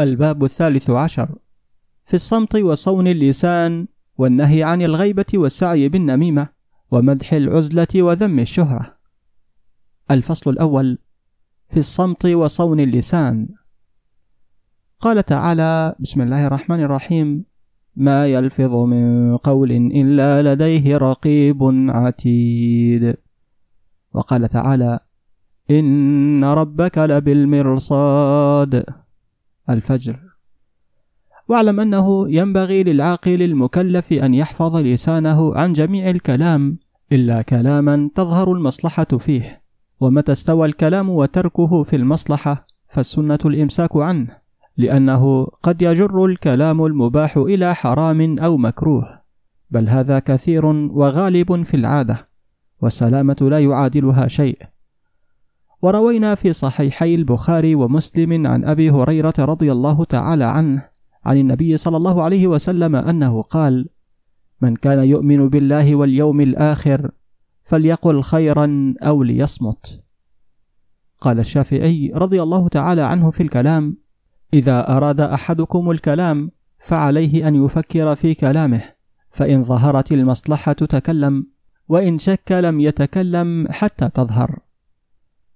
الباب الثالث عشر. في الصمت وصون اللسان والنهي عن الغيبة والسعي بالنميمة ومدح العزلة وذم الشهرة. الفصل الأول في الصمت وصون اللسان. قال تعالى بسم الله الرحمن الرحيم. ما يلفظ من قول إلا لديه رقيب عتيد. وقال تعالى إن ربك لبالمرصاد. الفجر. واعلم أنه ينبغي للعاقل المكلف أن يحفظ لسانه عن جميع الكلام إلا كلاما تظهر المصلحة فيه. ومتى استوى الكلام وتركه في المصلحة فالسنة الإمساك عنه لأنه قد يجر الكلام المباح إلى حرام أو مكروه. بل هذا كثير وغالب في العادة والسلامة لا يعادلها شيء. وروينا في صحيحي البخاري ومسلم عن أبي هريرة رضي الله تعالى عنه عن النبي صلى الله عليه وسلم أنه قال: من كان يؤمن بالله واليوم الآخر فليقل خيرا أو ليصمت. قال الشافعي رضي الله تعالى عنه في الكلام: إذا أراد أحدكم الكلام فعليه أن يفكر في كلامه، فإن ظهرت المصلحة تكلم، وإن شك لم يتكلم حتى تظهر.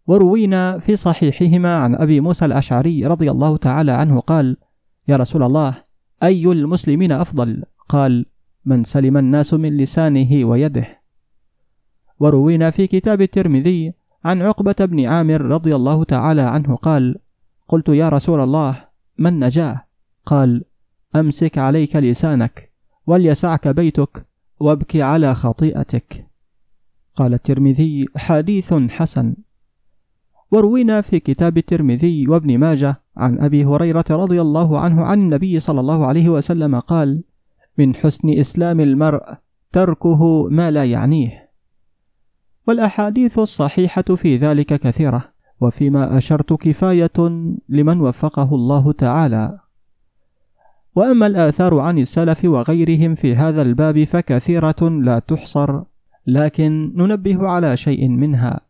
وروينا في صحيحهما عن أبي موسى الأشعري رضي الله تعالى عنه قال: يا رسول الله أي المسلمين أفضل؟ قال: من سلم الناس من لسانه ويده. وروينا في كتاب الترمذي عن عقبة بن عامر رضي الله تعالى عنه قال: قلت يا رسول الله ما النجاة؟ قال: أمسك عليك لسانك وليسعك بيتك وابكي على خطيئتك. قال الترمذي: حديث حسن. وروينا في كتاب الترمذي وابن ماجه عن أبي هريرة رضي الله عنه عن النبي صلى الله عليه وسلم قال من حسن إسلام المرء تركه ما لا يعنيه والأحاديث الصحيحة في ذلك كثيرة وفيما أشرت كفاية لمن وفقه الله تعالى. وأما الآثار عن السلف وغيرهم في هذا الباب فكثيرة لا تحصر لكن ننبه على شيء منها.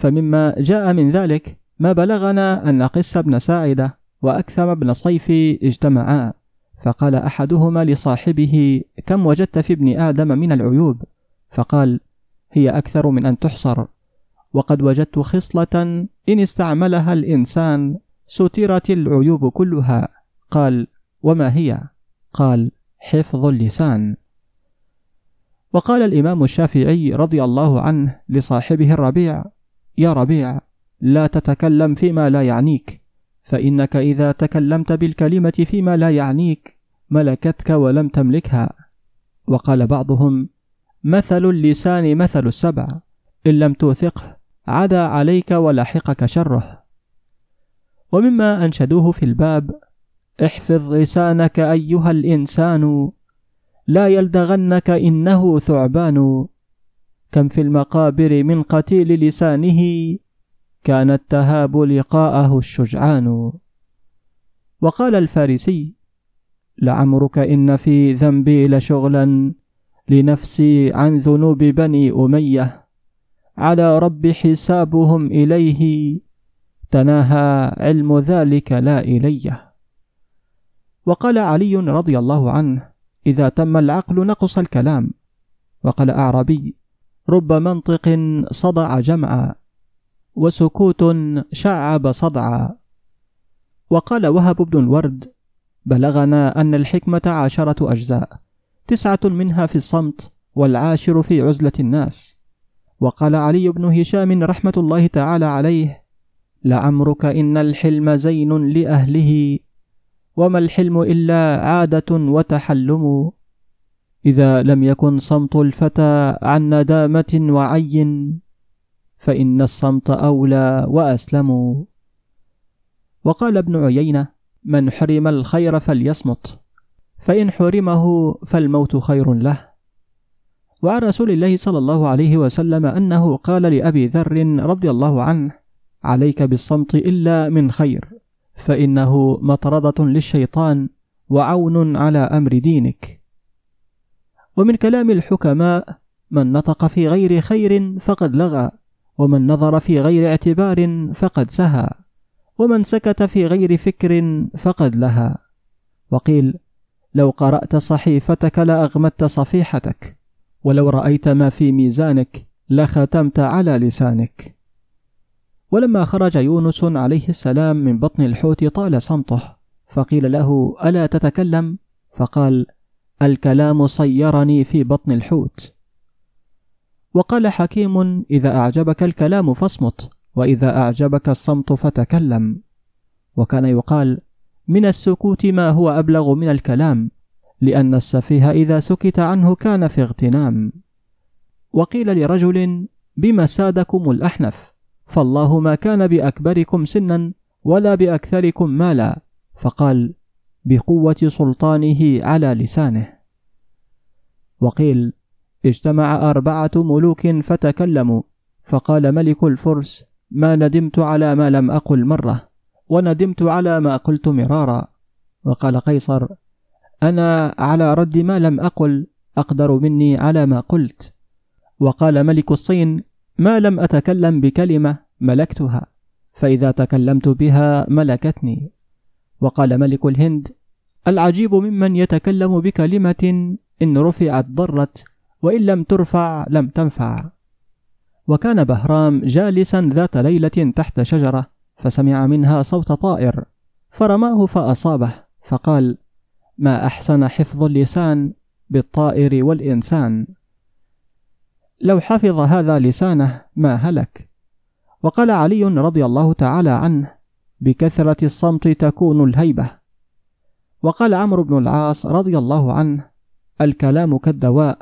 فمما جاء من ذلك ما بلغنا أن قس بن ساعدة وأكثم بن صيف اجتمعا. فقال أحدهما لصاحبه كم وجدت في ابن آدم من العيوب؟ فقال هي أكثر من أن تحصر. وقد وجدت خصلة إن استعملها الإنسان سترت العيوب كلها. قال وما هي؟ قال حفظ اللسان. وقال الإمام الشافعي رضي الله عنه لصاحبه الربيع يا ربيع لا تتكلم فيما لا يعنيك. فإنك إذا تكلمت بالكلمة فيما لا يعنيك ملكتك ولم تملكها. وقال بعضهم مثل اللسان مثل السبع إن لم توثقه عدا عليك ولحقك شره. ومما أنشدوه في الباب احفظ لسانك أيها الإنسان لا يلدغنك إنه ثعبان. كم في المقابر من قتيل لسانه كان التهاب لقاءه الشجعان. وقال الفارسي لعمرك إن في ذنبي لشغلا لنفسي عن ذنوب بني أمية. على رب حسابهم إليه تناهى علم ذلك لا إلي. وقال علي رضي الله عنه إذا تم العقل نقص الكلام. وقال أعربي رب منطق صدع جمعا وسكوت شعب صدعا. وقال وهب بن الورد بلغنا أن الحكمة عشرة أجزاء تسعة منها في الصمت والعاشر في عزلة الناس. وقال علي بن هشام رحمة الله تعالى عليه لعمرك إن الحلم زين لأهله وما الحلم إلا عادة وتحلم. إذا لم يكن صمت الفتى عن ندامة وعي فإن الصمت أولى وأسلم. وقال ابن عيينة من حرم الخير فليصمت فإن حرمه فالموت خير له. وعن رسول الله صلى الله عليه وسلم أنه قال لأبي ذر رضي الله عنه عليك بالصمت إلا من خير فإنه مطردة للشيطان وعون على أمر دينك. ومن كلام الحكماء من نطق في غير خير فقد لغى ومن نظر في غير اعتبار فقد سهى ومن سكت في غير فكر فقد لها وقيل لو قرأت صحيفتك لأغمدت صفيحتك ولو رأيت ما في ميزانك لختمت على لسانك. ولما خرج يونس عليه السلام من بطن الحوت طال صمته فقيل له ألا تتكلم؟ فقال الكلام صيرني في بطن الحوت. وقال حكيم إذا أعجبك الكلام فاصمت وإذا أعجبك الصمت فتكلم. وكان يقال من السكوت ما هو أبلغ من الكلام لأن السفيه إذا سكت عنه كان في اغتنام. وقيل لرجل بما سادكم الأحنف؟ فالله ما كان بأكبركم سنا ولا بأكثركم مالا. فقال بقوة سلطانه على لسانه. وقيل اجتمع أربعة ملوك فتكلموا فقال ملك الفرس ما ندمت على ما لم أقل مرة وندمت على ما قلت مرارا. وقال قيصر أنا على رد ما لم أقل أقدر مني على ما قلت. وقال ملك الصين ما لم أتكلم بكلمة ملكتها فإذا تكلمت بها ملكتني. وقال ملك الهند العجيب ممن يتكلم بكلمة إن رفعت ضرت وإن لم ترفع لم تنفع. وكان بهرام جالسا ذات ليلة تحت شجرة فسمع منها صوت طائر فرماه فأصابه فقال ما أحسن حفظ اللسان بالطائر والإنسان؟ لو حفظ هذا لسانه ما هلك؟ وقال علي رضي الله تعالى عنه بكثرة الصمت تكون الهيبة. وقال عمرو بن العاص رضي الله عنه الكلام كالدواء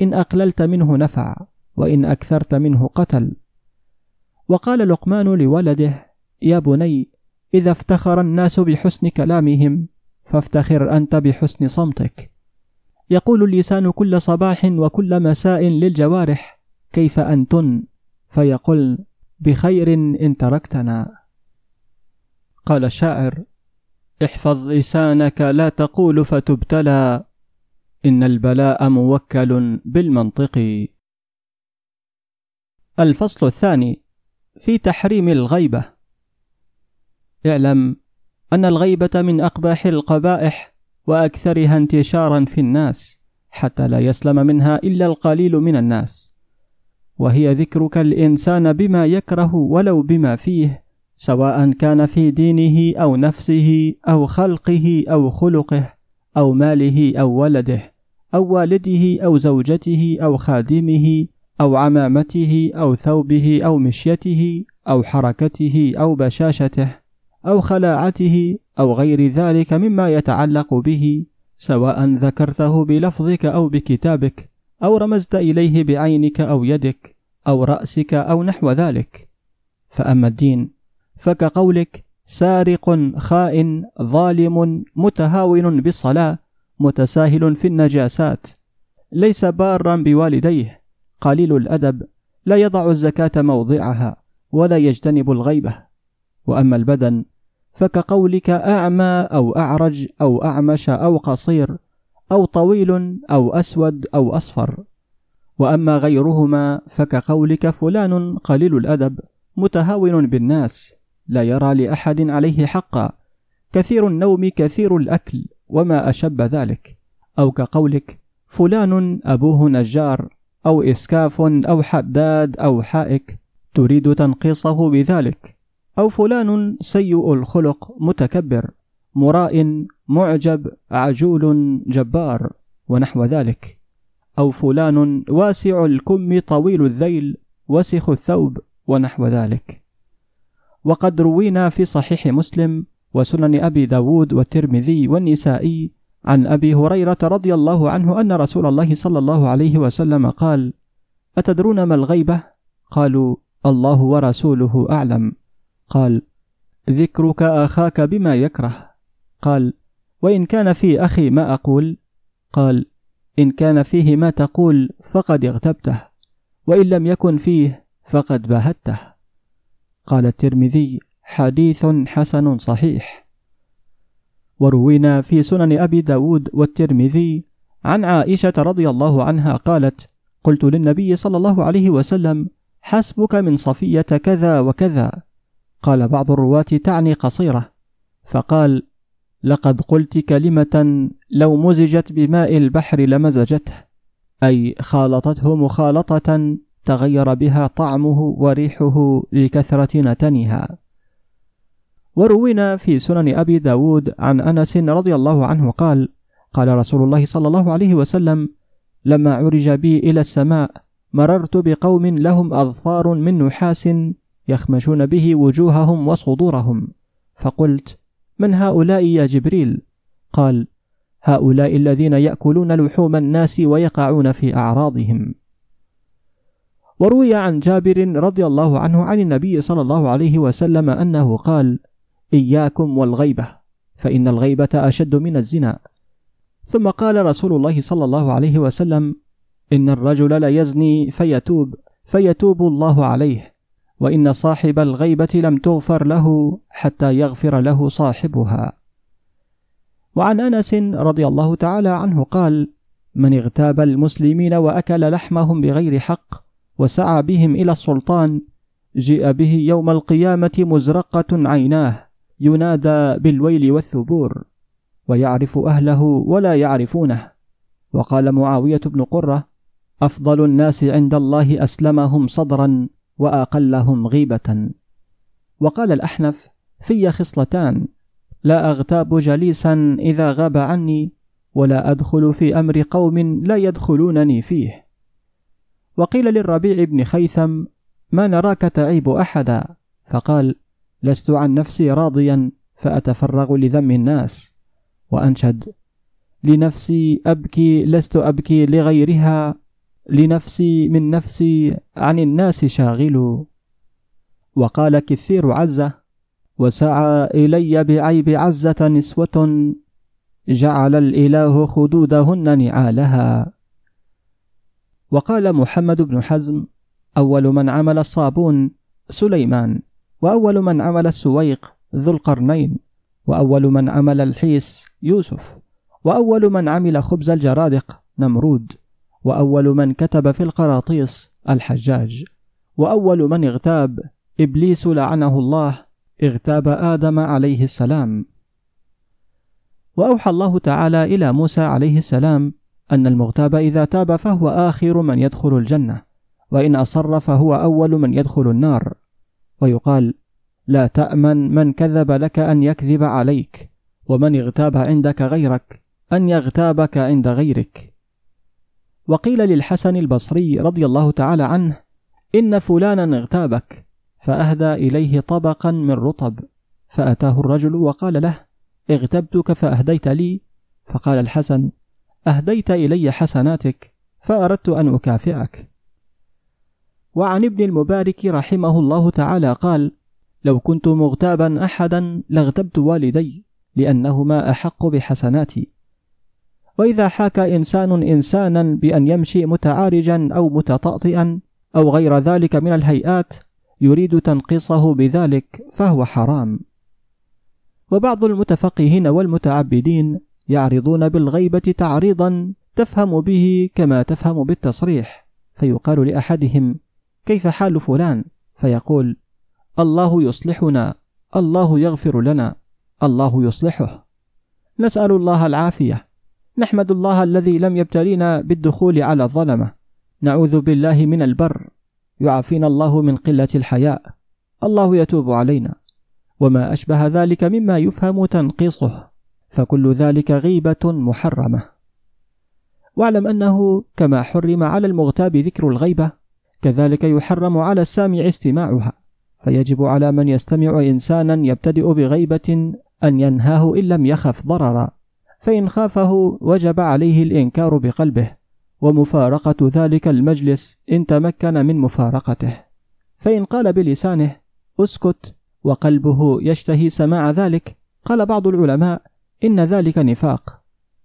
إن أقللت منه نفع وإن أكثرت منه قتل. وقال لقمان لولده يا بني إذا افتخر الناس بحسن كلامهم فافتخر أنت بحسن صمتك. يقول اللسان كل صباح وكل مساء للجوارح كيف أنتن؟ فيقول بخير إن تركتنا. قال الشاعر احفظ لسانك لا تقول فتبتلى إن البلاء موكل بالمنطق. الفصل الثاني في تحريم الغيبة. اعلم أن الغيبة من اقبح القبائح وأكثرها انتشارا في الناس حتى لا يسلم منها إلا القليل من الناس. وهي ذكرك الإنسان بما يكره ولو بما فيه. سواء كان في دينه أو نفسه أو خلقه أو خلقه أو ماله أو ولده أو والده أو زوجته أو خادمه أو عمامته أو ثوبه أو مشيته أو حركته أو بشاشته أو خلاعته أو غير ذلك مما يتعلق به سواء ذكرته بلفظك أو بكتابك أو رمزت إليه بعينك أو يدك أو رأسك أو نحو ذلك. فأما الدين فكقولك سارق خائن ظالم متهاون بالصلاة متساهل في النجاسات ليس بارا بوالديه. قليل الأدب لا يضع الزكاة موضعها ولا يجتنب الغيبة. وأما البدن فكقولك أعمى أو أعرج أو أعمش أو قصير أو طويل أو أسود أو أصفر. وأما غيرهما فكقولك فلان قليل الأدب متهاون بالناس. لا يرى لأحد عليه حقا. كثير النوم كثير الأكل وما أشب ذلك. أو كقولك فلان أبوه نجار أو إسكاف أو حداد أو حائك تريد تنقيصه بذلك. أو فلان سيء الخلق متكبر مراء معجب عجول جبار ونحو ذلك. أو فلان واسع الكم طويل الذيل وسخ الثوب ونحو ذلك. وقد روينا في صحيح مسلم وسنن أبي داود والترمذي والنسائي عن أبي هريرة رضي الله عنه أن رسول الله صلى الله عليه وسلم قال أتدرون ما الغيبة؟ قالوا الله ورسوله أعلم. قال ذكرك أخاك بما يكره. قال وإن كان في أخي ما أقول؟ قال إن كان فيه ما تقول فقد اغتبته وإن لم يكن فيه فقد بهته قال الترمذي حديث حسن صحيح. وروينا في سنن أبي داود والترمذي عن عائشة رضي الله عنها قالت قلت للنبي صلى الله عليه وسلم حسبك من صفية كذا وكذا. قال بعض الرواة تعني قصيرة. فقال لقد قلت كلمة لو مزجت بماء البحر لمزجته أي خالطته مخالطة تغير بها طعمه وريحه لكثرة نتنها. وروينا في سنن أبي داود عن أنس رضي الله عنه قال قال رسول الله صلى الله عليه وسلم لما عرج بي إلى السماء مررت بقوم لهم أظفار من نحاس يخمشون به وجوههم وصدورهم. فقلت من هؤلاء يا جبريل؟ قال هؤلاء الذين يأكلون لحوم الناس ويقعون في أعراضهم. وروي عن جابر رضي الله عنه عن النبي صلى الله عليه وسلم أنه قال إياكم والغيبة فإن الغيبة أشد من الزنا. ثم قال رسول الله صلى الله عليه وسلم إن الرجل ليزني فيتوب فيتوب الله عليه وإن صاحب الغيبة لم تغفر له حتى يغفر له صاحبها. وعن أنس رضي الله تعالى عنه قال من اغتاب المسلمين وأكل لحمهم بغير حق وسعى بهم إلى السلطان جيء به يوم القيامة مزرقة عيناه ينادى بالويل والثبور ويعرف أهله ولا يعرفونه. وقال معاوية بن قرة أفضل الناس عند الله أسلمهم صدرا وأقلهم غيبة. وقال الأحنف في خصلتان لا أغتاب جليسا إذا غاب عني ولا أدخل في أمر قوم لا يدخلونني فيه. وقيل للربيع بن خيثم ما نراك تعيب أحدا؟ فقال لست عن نفسي راضيا فأتفرغ لذم الناس. وأنشد لنفسي أبكي لست أبكي لغيرها لنفسي من نفسي عن الناس شاغل. وقال كثير عزة وسعى إلي بعيب عزة نسوة جعل الإله خدودهن نعالها. وقال محمد بن حزم أول من عمل الصابون سليمان وأول من عمل السويق ذو القرنين وأول من عمل الحيس يوسف وأول من عمل خبز الجرادق نمرود وأول من كتب في القراطيس الحجاج وأول من اغتاب إبليس لعنه الله اغتاب آدم عليه السلام. وأوحى الله تعالى إلى موسى عليه السلام أن المغتاب إذا تاب فهو آخر من يدخل الجنة وإن أصر فهو أول من يدخل النار. ويقال لا تأمن من كذب لك أن يكذب عليك ومن اغتاب عندك غيرك أن يغتابك عند غيرك. وقيل للحسن البصري رضي الله تعالى عنه إن فلانا اغتابك فأهدى إليه طبقا من رطب فأتاه الرجل وقال له اغتبتك فأهديت لي. فقال الحسن أهديت إلي حسناتك فأردت أن أكافئك. وعن ابن المبارك رحمه الله تعالى قال لو كنت مغتابا احدا لاغتبت والدي لأنهما أحق بحسناتي. وإذا حاكى إنسان انسانا بأن يمشي متعارجا أو متطاطئا أو غير ذلك من الهيئات يريد تنقيصه بذلك فهو حرام. وبعض المتفقهين والمتعبدين يعرضون بالغيبة تعريضا تفهم به كما تفهم بالتصريح. فيقال لأحدهم كيف حال فلان؟ فيقول الله يصلحنا الله يغفر لنا الله يصلحه. نسأل الله العافية. نحمد الله الذي لم يبتلينا بالدخول على الظلمة. نعوذ بالله من البر. يعافينا الله من قلة الحياء. الله يتوب علينا. وما أشبه ذلك مما يفهم تنقيصه. فكل ذلك غيبة محرمة. واعلم أنه كما حرم على المغتاب ذكر الغيبة كذلك يحرم على السامع استماعها. فيجب على من يستمع إنسانا يبتدئ بغيبة أن ينهاه إن لم يخف ضررا. فإن خافه وجب عليه الإنكار بقلبه ومفارقة ذلك المجلس إن تمكن من مفارقته. فإن قال بلسانه أسكت وقلبه يشتهي سماع ذلك قال بعض العلماء إن ذلك نفاق.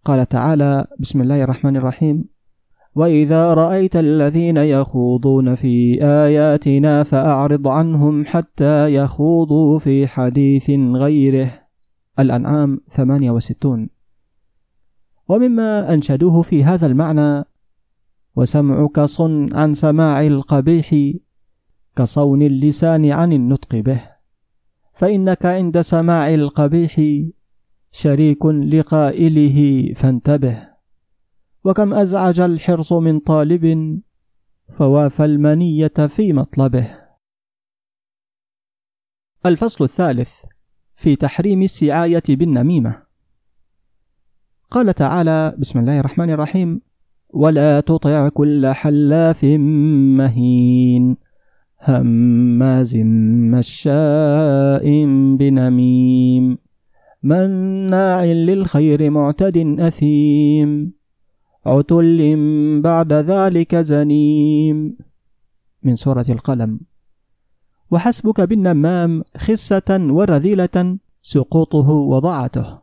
قال تعالى بسم الله الرحمن الرحيم. وإذا رأيت الذين يخوضون في آياتنا فأعرض عنهم حتى يخوضوا في حديث غيره. الأنعام 68 ومما أنشدوه في هذا المعنى وسمعك صن عن سماع القبيح كصون اللسان عن النطق به. فإنك عند سماع القبيح شريك لقائله فانتبه. وكم أزعج الحرص من طالب فوافى المنية في مطلبه. الفصل الثالث في تحريم السعاية بالنميمة. قال تعالى بسم الله الرحمن الرحيم ولا تطع كل حلاف مهين هماز مشاء بنميم. مناع للخير معتد أثيم عتل بعد ذلك زنيم. من سورة القلم. وحسبك بالنمام خسة ورذيلة سقوطه وضعته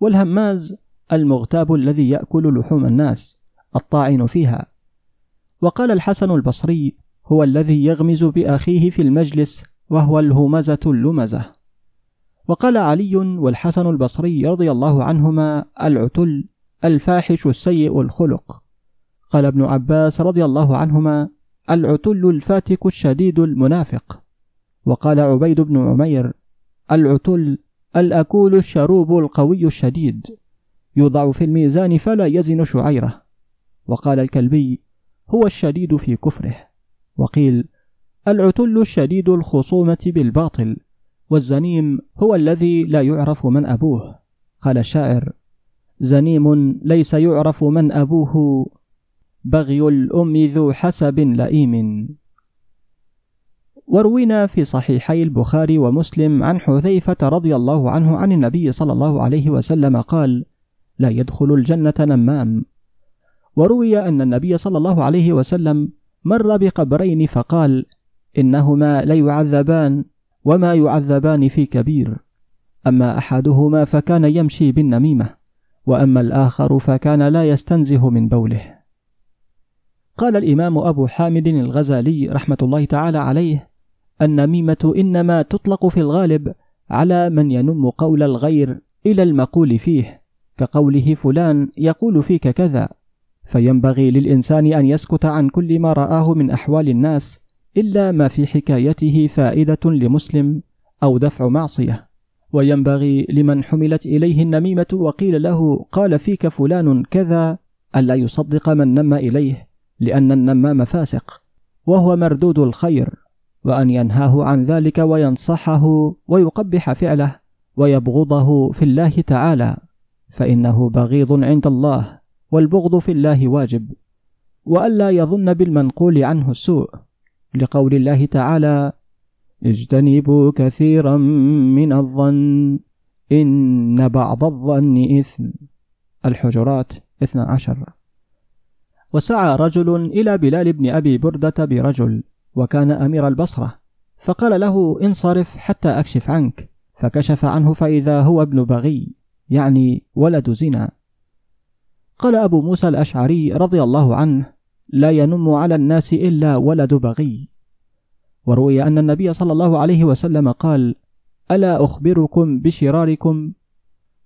والهماز المغتاب الذي يأكل لحوم الناس الطاعن فيها. وقال الحسن البصري هو الذي يغمز بأخيه في المجلس وهو الهمزة اللمزة. وقال علي والحسن البصري رضي الله عنهما العتل الفاحش السيء الخلق. قال ابن عباس رضي الله عنهما العتل الفاتك الشديد المنافق. وقال عبيد بن عمير العتل الأكول الشروب القوي الشديد. يوضع في الميزان فلا يزن شعيره. وقال الكلبي هو الشديد في كفره. وقيل العتل الشديد الخصومة بالباطل. والزنيم هو الذي لا يعرف من أبوه. قال الشاعر زنيم ليس يعرف من أبوه. بغي الأم ذو حسب لئيم. وروينا في صحيحي البخاري ومسلم عن حذيفة رضي الله عنه عن النبي صلى الله عليه وسلم قال: لا يدخل الجنة نمام. وروي أن النبي صلى الله عليه وسلم مر بقبرين فقال: إنهما ليعذبان. وما يعذبان في كبير. أما أحدهما فكان يمشي بالنميمة، وأما الآخر فكان لا يستنزه من بوله. قال الإمام أبو حامد الغزالي رحمة الله تعالى عليه: النميمة إنما تطلق في الغالب على من ينم قول الغير إلى المقول فيه كقوله فلان يقول فيك كذا فينبغي للإنسان أن يسكت عن كل ما رآه من أحوال الناس إلا ما في حكايته فائدة لمسلم أو دفع معصية. وينبغي لمن حملت إليه النميمة وقيل له قال فيك فلان كذا ألا يصدق من نم إليه لأن النمام فاسق. وهو مردود الخير وأن ينهاه عن ذلك وينصحه ويقبح فعله ويبغضه في الله تعالى فإنه بغيض عند الله والبغض في الله واجب. وألا يظن بالمنقول عنه السوء. لقول الله تعالى اجتنبوا كثيرا من الظن إن بعض الظن إثم. الحجرات اثنى عشر. وسعى رجل إلى بلال بن أبي بردة برجل وكان أمير البصرة فقال له انصرف حتى أكشف عنك. فكشف عنه فإذا هو ابن بغي يعني ولد زنا. قال أبو موسى الأشعري رضي الله عنه لا ينم على الناس إلا ولد بغي. وروي أن النبي صلى الله عليه وسلم قال ألا أخبركم بشراركم؟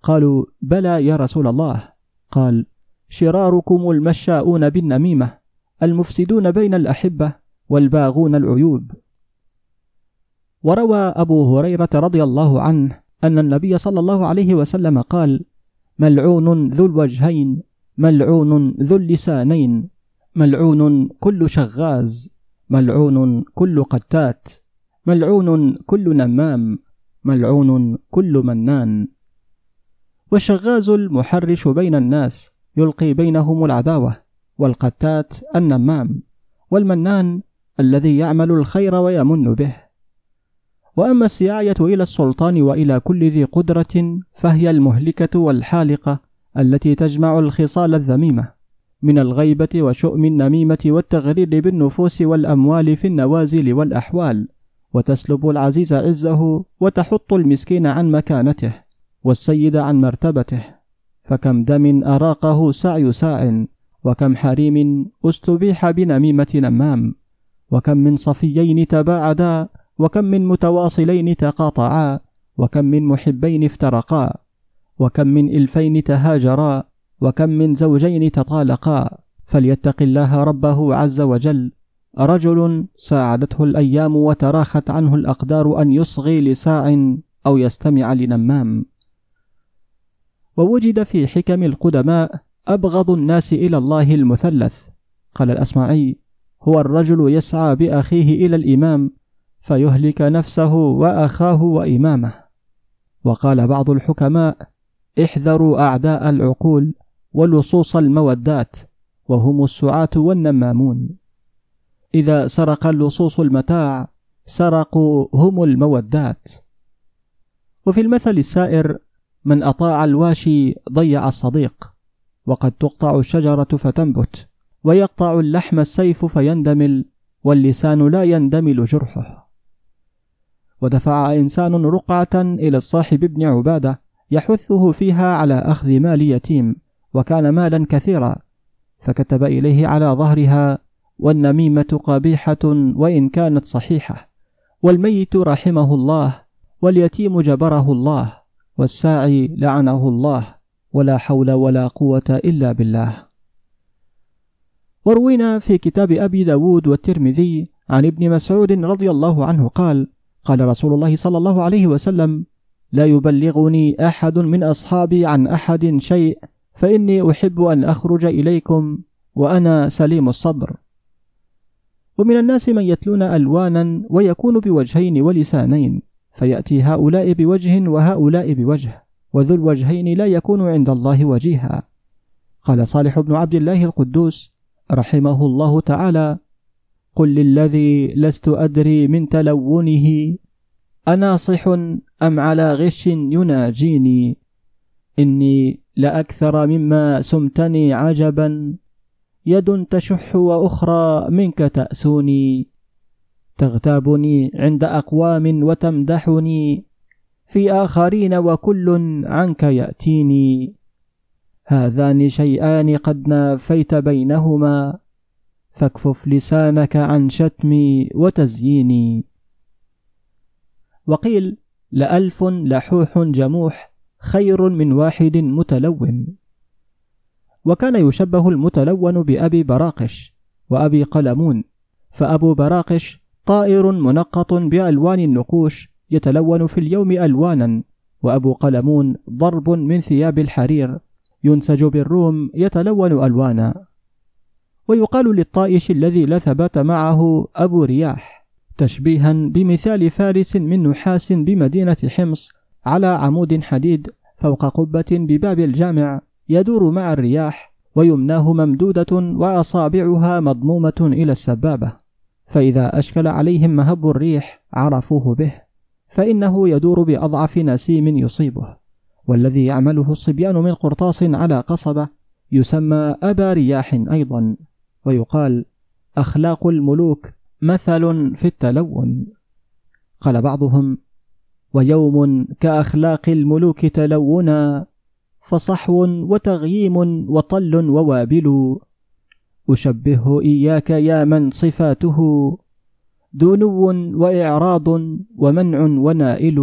قالوا بلى يا رسول الله. قال شراركم المشاؤون بالنميمة المفسدون بين الأحبة والباغون العيوب. وروى أبو هريرة رضي الله عنه أن النبي صلى الله عليه وسلم قال: ملعون ذو الوجهين، ملعون ذو اللسانين، ملعون كل شغاز، ملعون كل قتات، ملعون كل نمام، ملعون كل منان. والشغاز المحرش بين الناس يلقي بينهم العداوة، والقتات النمام، والمنان الذي يعمل الخير ويمن به وأما السعايه إلى السلطان وإلى كل ذي قدرة فهي المهلكة والحالقة التي تجمع الخصال الذميمة من الغيبة وشؤم النميمة والتغرير بالنفوس والأموال في النوازل والأحوال وتسلب العزيز عزه وتحط المسكين عن مكانته والسيد عن مرتبته. فكم دم أراقه سعي ساع وكم حريم استبيح بنميمة نمام وكم من صفيين تباعدا وكم من متواصلين تقاطعا وكم من محبين افترقا وكم من إلفين تهاجرا وكم من زوجين تطالقا فليتق الله ربه عز وجل. رجل ساعدته الأيام وتراخت عنه الأقدار أن يصغي لساع أو يستمع لنمام. ووجد في حكم القدماء أبغض الناس إلى الله المثلث. قال الأسماعي هو الرجل يسعى بأخيه إلى الإمام فيهلك نفسه وأخاه وإمامه. وقال بعض الحكماء احذروا أعداء العقول ولصوص المودات وهم السعاة والنمامون. إذا سرق اللصوص المتاع سرقوا هم المودات. وفي المثل السائر من أطاع الواشي ضيع الصديق وقد تقطع الشجرة فتنبت ويقطع اللحم السيف فيندمل واللسان لا يندمل جرحه. ودفع إنسان رقعة إلى الصاحب ابن عبادة يحثه فيها على أخذ مال يتيم. وكان مالا كثيرا فكتب إليه على ظهرها والنميمة قبيحة وإن كانت صحيحة والميت رحمه الله واليتيم جبره الله والساعي لعنه الله ولا حول ولا قوة إلا بالله. وروينا في كتاب أبي داود والترمذي عن ابن مسعود رضي الله عنه قال قال رسول الله صلى الله عليه وسلم لا يبلغني أحد من أصحابي عن أحد شيء فإني أحب أن أخرج إليكم وأنا سليم الصدر. ومن الناس من يتلون ألوانا ويكون بوجهين ولسانين فيأتي هؤلاء بوجه وهؤلاء بوجه وذو الوجهين لا يكون عند الله وجيها. قال صالح بن عبد الله القدوس رحمه الله تعالى قل للذي لست أدري من تلونه أناصح أم على غش يناجيني؟ إني لأكثر مما سمتني عجبا. يد تشح وأخرى منك تأسوني. تغتابني عند أقوام وتمدحني. في آخرين وكل عنك يأتيني. هذان شيئان قد نافيت بينهما. فاكفف لسانك عن شتمي وتزييني. وقيل لألف لحوح جموح. خير من واحد متلون. وكان يشبه المتلون بأبي براقش وأبي قلمون فأبو براقش طائر منقط بألوان النقوش يتلون في اليوم ألوانا وأبو قلمون ضرب من ثياب الحرير ينسج بالروم يتلون ألوانا. ويقال للطائش الذي لا ثبات معه أبو رياح تشبيها بمثال فارس من نحاس بمدينة حمص على عمود حديد فوق قبة بباب الجامع يدور مع الرياح ويمناه ممدودة وأصابعها مضمومة إلى السبابة. فإذا أشكل عليهم مهب الريح عرفوه به فإنه يدور بأضعف نسيم يصيبه. والذي يعمله الصبيان من قرطاس على قصبة يسمى أبا رياح أيضا ويقال أخلاق الملوك مثل في التلون. قال بعضهم ويوم كأخلاق الملوك تلونا فصحو وتغييم وطل ووابل. أشبهه إياك يا من صفاته دنو وإعراض ومنع ونائل.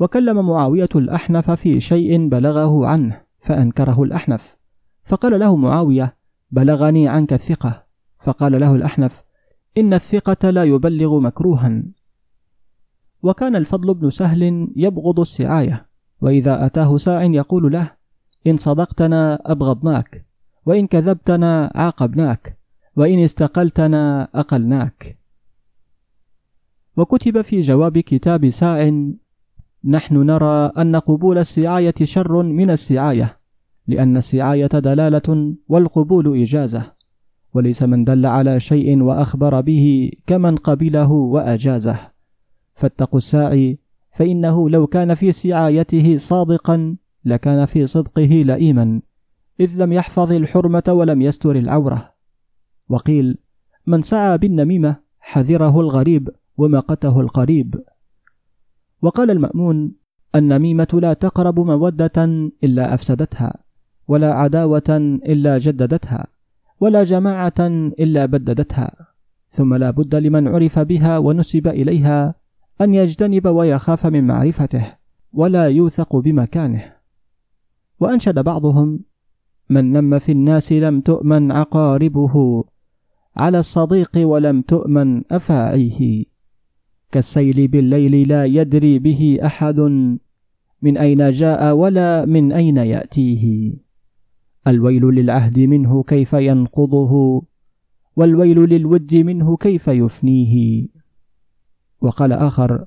وكلم معاوية الأحنف في شيء بلغه عنه فأنكره الأحنف. فقال له معاوية بلغني عنك الثقة. فقال له الأحنف إن الثقة لا يبلغ مكروها. وكان الفضل بن سهل يبغض السعاية وإذا أتاه ساع يقول له إن صدقتنا أبغضناك وإن كذبتنا عاقبناك وإن استقلتنا أقلناك. وكتب في جواب كتاب ساع نحن نرى أن قبول السعاية شر من السعاية لأن السعاية دلالة والقبول إجازة وليس من دل على شيء وأخبر به كمن قبله وأجازه. فاتقوا الساعي فإنه لو كان في سعايته صادقا لكان في صدقه لئيما إذ لم يحفظ الحرمة ولم يستر العورة. وقيل من سعى بالنميمة حذره الغريب ومقته القريب. وقال المأمون النميمة لا تقرب مودة إلا أفسدتها ولا عداوة إلا جددتها ولا جماعة إلا بددتها ثم لا بد لمن عرف بها ونسب إليها أن يجتنب ويخاف من معرفته ولا يوثق بمكانه. وأنشد بعضهم من نم في الناس لم تؤمن عقاربه على الصديق ولم تؤمن أفاعيه. كالسيل بالليل لا يدري به أحد من أين جاء ولا من أين يأتيه. الويل للعهد منه كيف ينقضه والويل للود منه كيف يفنيه. وقال آخر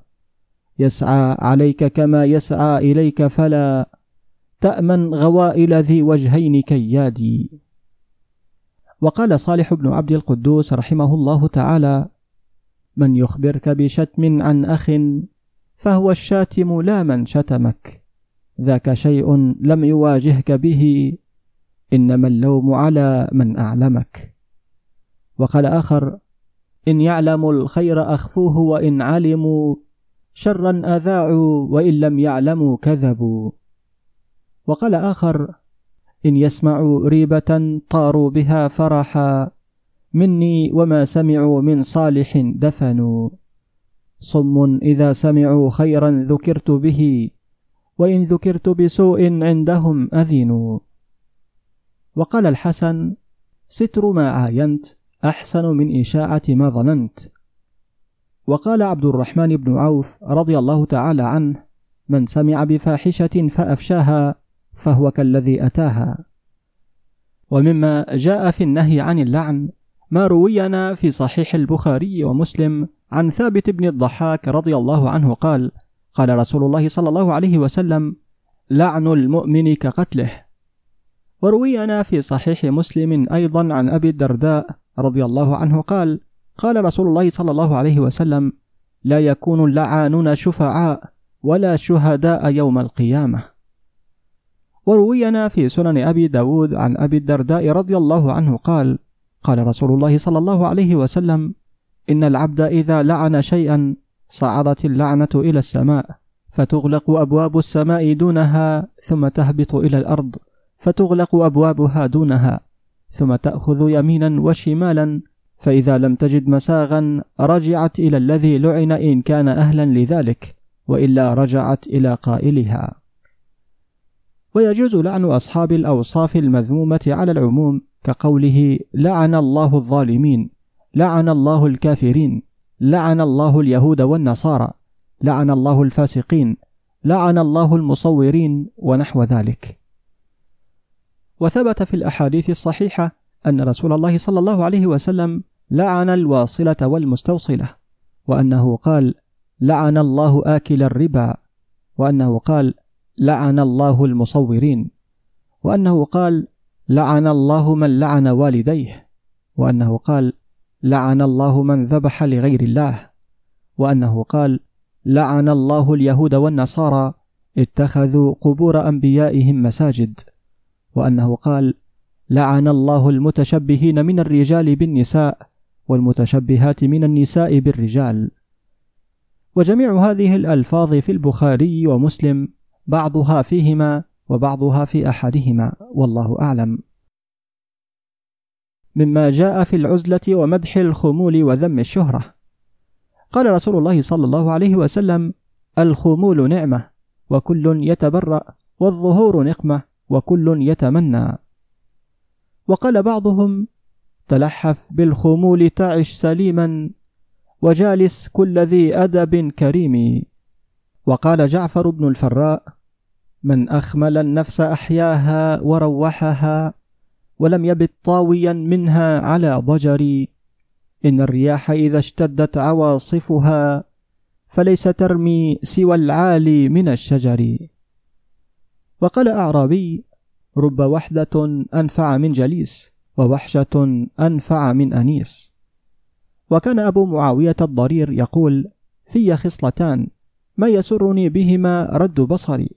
يسعى عليك كما يسعى إليك فلا تأمن غوائل ذي وجهين كيادي. وقال صالح بن عبد القدوس رحمه الله تعالى من يخبرك بشتم عن أخ فهو الشاتم لا من شتمك ذاك شيء لم يواجهك به إنما اللوم على من أعلمك. وقال آخر إن يعلموا الخير أخفوه وإن علموا شرا أذاعوا وإن لم يعلموا كذبوا. وقال آخر إن يسمعوا ريبة طاروا بها فرحا مني وما سمعوا من صالح دفنوا. صم إذا سمعوا خيرا ذكرت به وإن ذكرت بسوء عندهم أذنوا. وقال الحسن ستر ما عاينت أحسن من اشاعه ما ظننت. وقال عبد الرحمن بن عوف رضي الله تعالى عنه من سمع بفاحشة فأفشاها فهو كالذي أتاها. ومما جاء في النهي عن اللعن ما روينا في صحيح البخاري ومسلم عن ثابت بن الضحاك رضي الله عنه قال قال رسول الله صلى الله عليه وسلم لعن المؤمن كقتله. وروينا في صحيح مسلم أيضا عن أبي الدرداء رضي الله عنه قال قال رسول الله صلى الله عليه وسلم لا يكون اللعانون شفعاء ولا شهداء يوم القيامة. وروينا في سنن أبي داود عن أبي الدرداء رضي الله عنه قال قال رسول الله صلى الله عليه وسلم إن العبد إذا لعن شيئا صعدت اللعنة إلى السماء فتغلق أبواب السماء دونها ثم تهبط إلى الأرض فتغلق أبوابها دونها. ثم تأخذ يمينا وشمالا فإذا لم تجد مساغا رجعت إلى الذي لعن إن كان أهلا لذلك وإلا رجعت إلى قائلها. ويجوز لعن أصحاب الأوصاف المذمومة على العموم كقوله لعن الله الظالمين لعن الله الكافرين لعن الله اليهود والنصارى لعن الله الفاسقين لعن الله المصورين ونحو ذلك. وثبت في الأحاديث الصحيحة أن رسول الله صلى الله عليه وسلم لعن الواصلة والمستوصلة وأنه قال لعن الله آكل الربا. وأنه قال لعن الله المصورين. وأنه قال لعن الله من لعن والديه. وأنه قال لعن الله من ذبح لغير الله. وأنه قال لعن الله اليهود والنصارى اتخذوا قبور أنبيائهم مساجد. وأنه قال لعن الله المتشبهين من الرجال بالنساء والمتشبهات من النساء بالرجال. وجميع هذه الألفاظ في البخاري ومسلم بعضها فيهما وبعضها في أحدهما والله أعلم. مما جاء في العزلة ومدح الخمول وذم الشهرة. قال رسول الله صلى الله عليه وسلم الخمول نعمة وكل يتبرأ والظهور نقمة. وكل يتمنى. وقال بعضهم تلحف بالخمول تعش سليما وجالس كل ذي أدب كريم. وقال جعفر بن الفراء من أخمل النفس أحياها وروحها ولم يبت طاويا منها على ضجر إن الرياح إذا اشتدت عواصفها فليس ترمي سوى العالي من الشجر. وقال أعرابي رب وحدة أنفع من جليس ووحشة أنفع من أنيس. وكان أبو معاوية الضرير يقول في خصلتان ما يسرني بهما رد بصري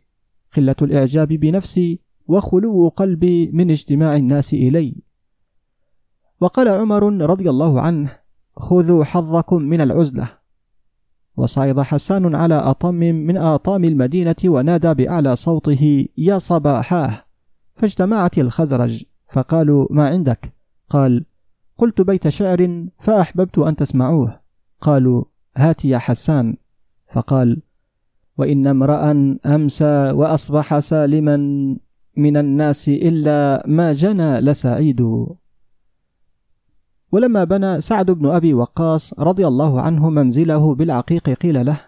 قلة الإعجاب بنفسي وخلو قلبي من اجتماع الناس إلي. وقال عمر رضي الله عنه خذوا حظكم من العزلة. وصعد حسان على أطم من آطام المدينة ونادى بأعلى صوته يا صباحاه! فاجتمعت الخزرج فقالوا ما عندك؟ قال قلت بيت شعر فأحببت أن تسمعوه. قالوا هات يا حسان. فقال وإن امرأ أمسى وأصبح سالما من الناس إلا ما جنى لسعيد. ولما بنى سعد بن أبي وقاص رضي الله عنه منزله بالعقيق قيل له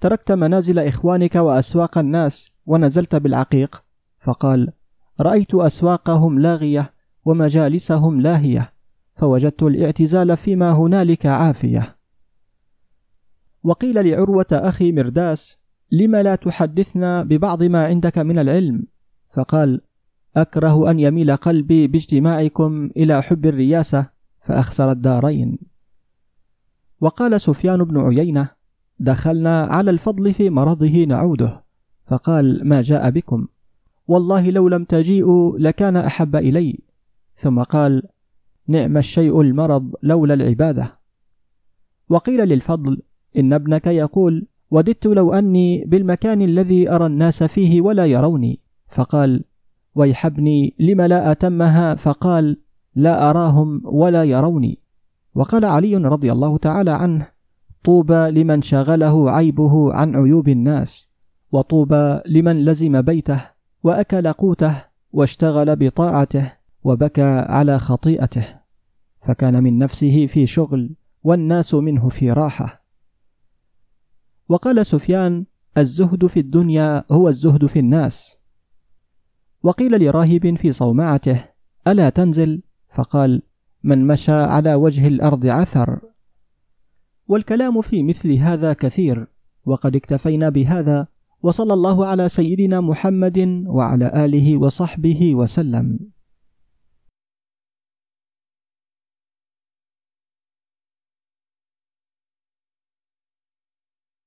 تركت منازل إخوانك وأسواق الناس ونزلت بالعقيق؟ فقال رأيت أسواقهم لاغية ومجالسهم لاهية فوجدت الاعتزال فيما هنالك عافية. وقيل لعروة أخي مرداس لم لا تحدثنا ببعض ما عندك من العلم؟ فقال أكره أن يميل قلبي باجتماعكم إلى حب الرياسة فأخسر الدارين. وقال سفيان بن عيينة دخلنا على الفضل في مرضه نعوده. فقال ما جاء بكم؟ والله لو لم تجيئوا لكان أحب إلي. ثم قال نعم الشيء المرض لولا العبادة. وقيل للفضل إن ابنك يقول وددت لو أني بالمكان الذي أرى الناس فيه ولا يروني. فقال ويح ابني لم لا أتمها؟ فقال لا أراهم ولا يروني. وقال علي رضي الله تعالى عنه طوبى لمن شغله عيبه عن عيوب الناس وطوبى لمن لزم بيته وأكل قوته واشتغل بطاعته وبكى على خطيئته. فكان من نفسه في شغل والناس منه في راحة. وقال سفيان الزهد في الدنيا هو الزهد في الناس. وقيل لراهب في صومعته ألا تنزل؟ فقال من مشى على وجه الأرض عثر. والكلام في مثل هذا كثير وقد اكتفينا بهذا وصلى الله على سيدنا محمد وعلى آله وصحبه وسلم.